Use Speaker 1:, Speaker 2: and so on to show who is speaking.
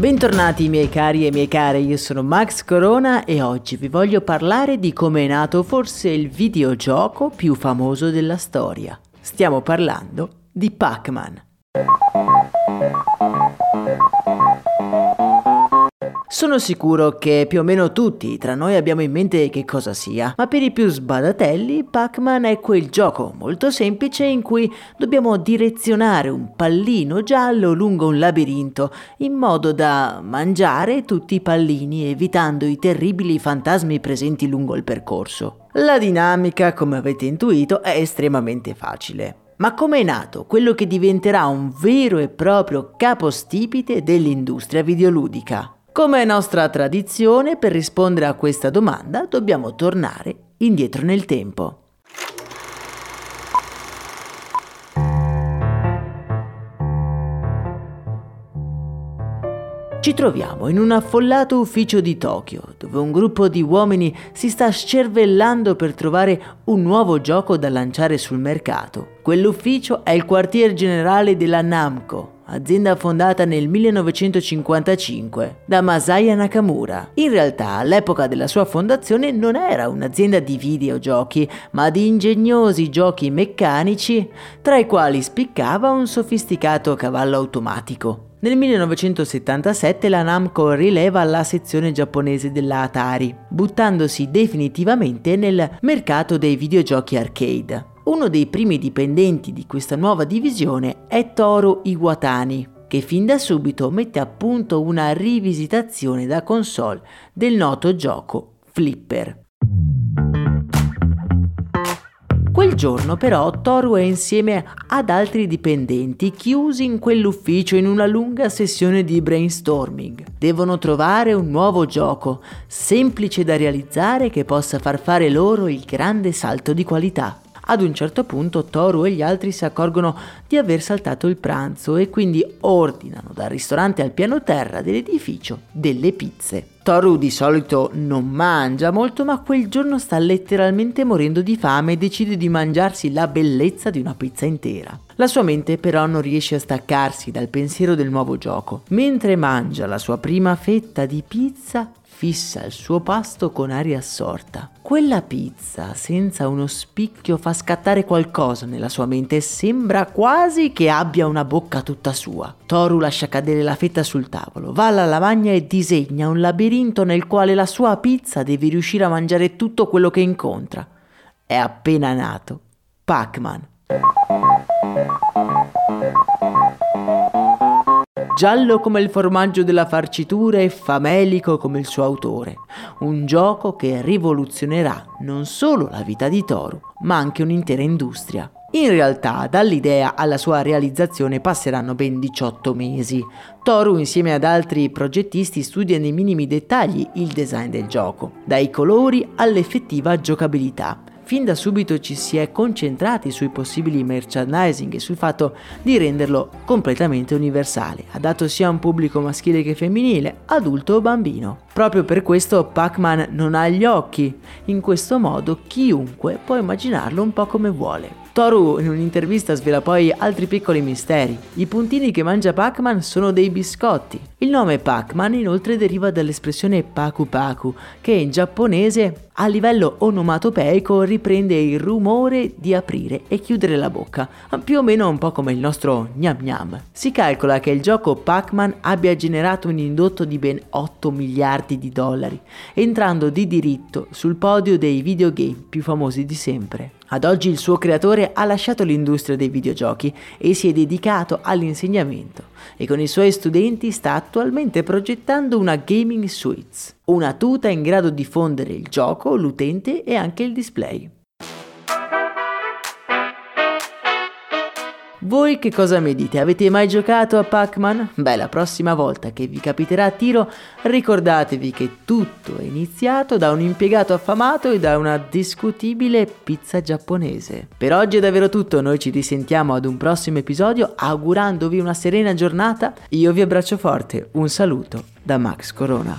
Speaker 1: Bentornati miei cari e miei care, io sono Max Corona e oggi vi voglio parlare di come è nato forse il videogioco più famoso della storia. Stiamo parlando di Pac-Man. Sono sicuro che più o meno tutti tra noi abbiamo in mente che cosa sia, ma per i più sbadatelli Pac-Man è quel gioco molto semplice in cui dobbiamo direzionare un pallino giallo lungo un labirinto in modo da mangiare tutti i pallini evitando i terribili fantasmi presenti lungo il percorso. La dinamica, come avete intuito, è estremamente facile. Ma come è nato quello che diventerà un vero e proprio capostipite dell'industria videoludica? Come è nostra tradizione, per rispondere a questa domanda dobbiamo tornare indietro nel tempo. Ci troviamo in un affollato ufficio di Tokyo, dove un gruppo di uomini si sta scervellando per trovare un nuovo gioco da lanciare sul mercato. Quell'ufficio è il quartier generale della Namco, azienda fondata nel 1955 da Masaya Nakamura. In realtà all'epoca della sua fondazione non era un'azienda di videogiochi, ma di ingegnosi giochi meccanici, tra i quali spiccava un sofisticato cavallo automatico. Nel 1977 la Namco rileva la sezione giapponese della Atari, buttandosi definitivamente nel mercato dei videogiochi arcade. Uno dei primi dipendenti di questa nuova divisione è Toru Iwatani, che fin da subito mette a punto una rivisitazione da console del noto gioco Flipper. Quel giorno però Toru è insieme ad altri dipendenti chiusi in quell'ufficio in una lunga sessione di brainstorming. Devono trovare un nuovo gioco, semplice da realizzare che possa far fare loro il grande salto di qualità. Ad un certo punto Toru e gli altri si accorgono di aver saltato il pranzo e quindi ordinano dal ristorante al piano terra dell'edificio delle pizze. Toru di solito non mangia molto, ma quel giorno sta letteralmente morendo di fame e decide di mangiarsi la bellezza di una pizza intera. La sua mente però non riesce a staccarsi dal pensiero del nuovo gioco. Mentre mangia la sua prima fetta di pizza, fissa il suo pasto con aria assorta. Quella pizza senza uno spicchio fa scattare qualcosa nella sua mente e sembra quasi che abbia una bocca tutta sua. Toru lascia cadere la fetta sul tavolo, va alla lavagna e disegna un labirinto nel quale la sua pizza deve riuscire a mangiare tutto quello che incontra. È appena nato. Pac-Man. Giallo come il formaggio della farcitura e famelico come il suo autore. Un gioco che rivoluzionerà non solo la vita di Toru, ma anche un'intera industria. In realtà, dall'idea alla sua realizzazione passeranno ben 18 mesi. Toru, insieme ad altri progettisti, studia nei minimi dettagli il design del gioco, dai colori all'effettiva giocabilità fin da subito ci si è concentrati sui possibili merchandising e sul fatto di renderlo completamente universale, adatto sia a un pubblico maschile che femminile, adulto o bambino. Proprio per questo Pac-Man non ha gli occhi, in questo modo chiunque può immaginarlo un po' come vuole. Toru in un'intervista svela poi altri piccoli misteri. I puntini che mangia Pac-Man sono dei biscotti. Il nome Pac-Man inoltre deriva dall'espressione Paku Paku, che in giapponese a livello onomatopeico riprende il rumore di aprire e chiudere la bocca, più o meno un po' come il nostro gnam gnam. Si calcola che il gioco Pac-Man abbia generato un indotto di ben 8 miliardi di dollari, entrando di diritto sul podio dei videogame più famosi di sempre. Ad oggi il suo creatore ha lasciato l'industria dei videogiochi e si è dedicato all'insegnamento e con i suoi studenti sta attualmente progettando una Gaming Suites, una tuta in grado di fondere il gioco, l'utente e anche il display. Voi che cosa mi dite? Avete mai giocato a Pac-Man? Beh, la prossima volta che vi capiterà a tiro, ricordatevi che tutto è iniziato da un impiegato affamato e da una discutibile pizza giapponese. Per oggi è davvero tutto, noi ci risentiamo ad un prossimo episodio augurandovi una serena giornata. Io vi abbraccio forte, un saluto da Max Corona.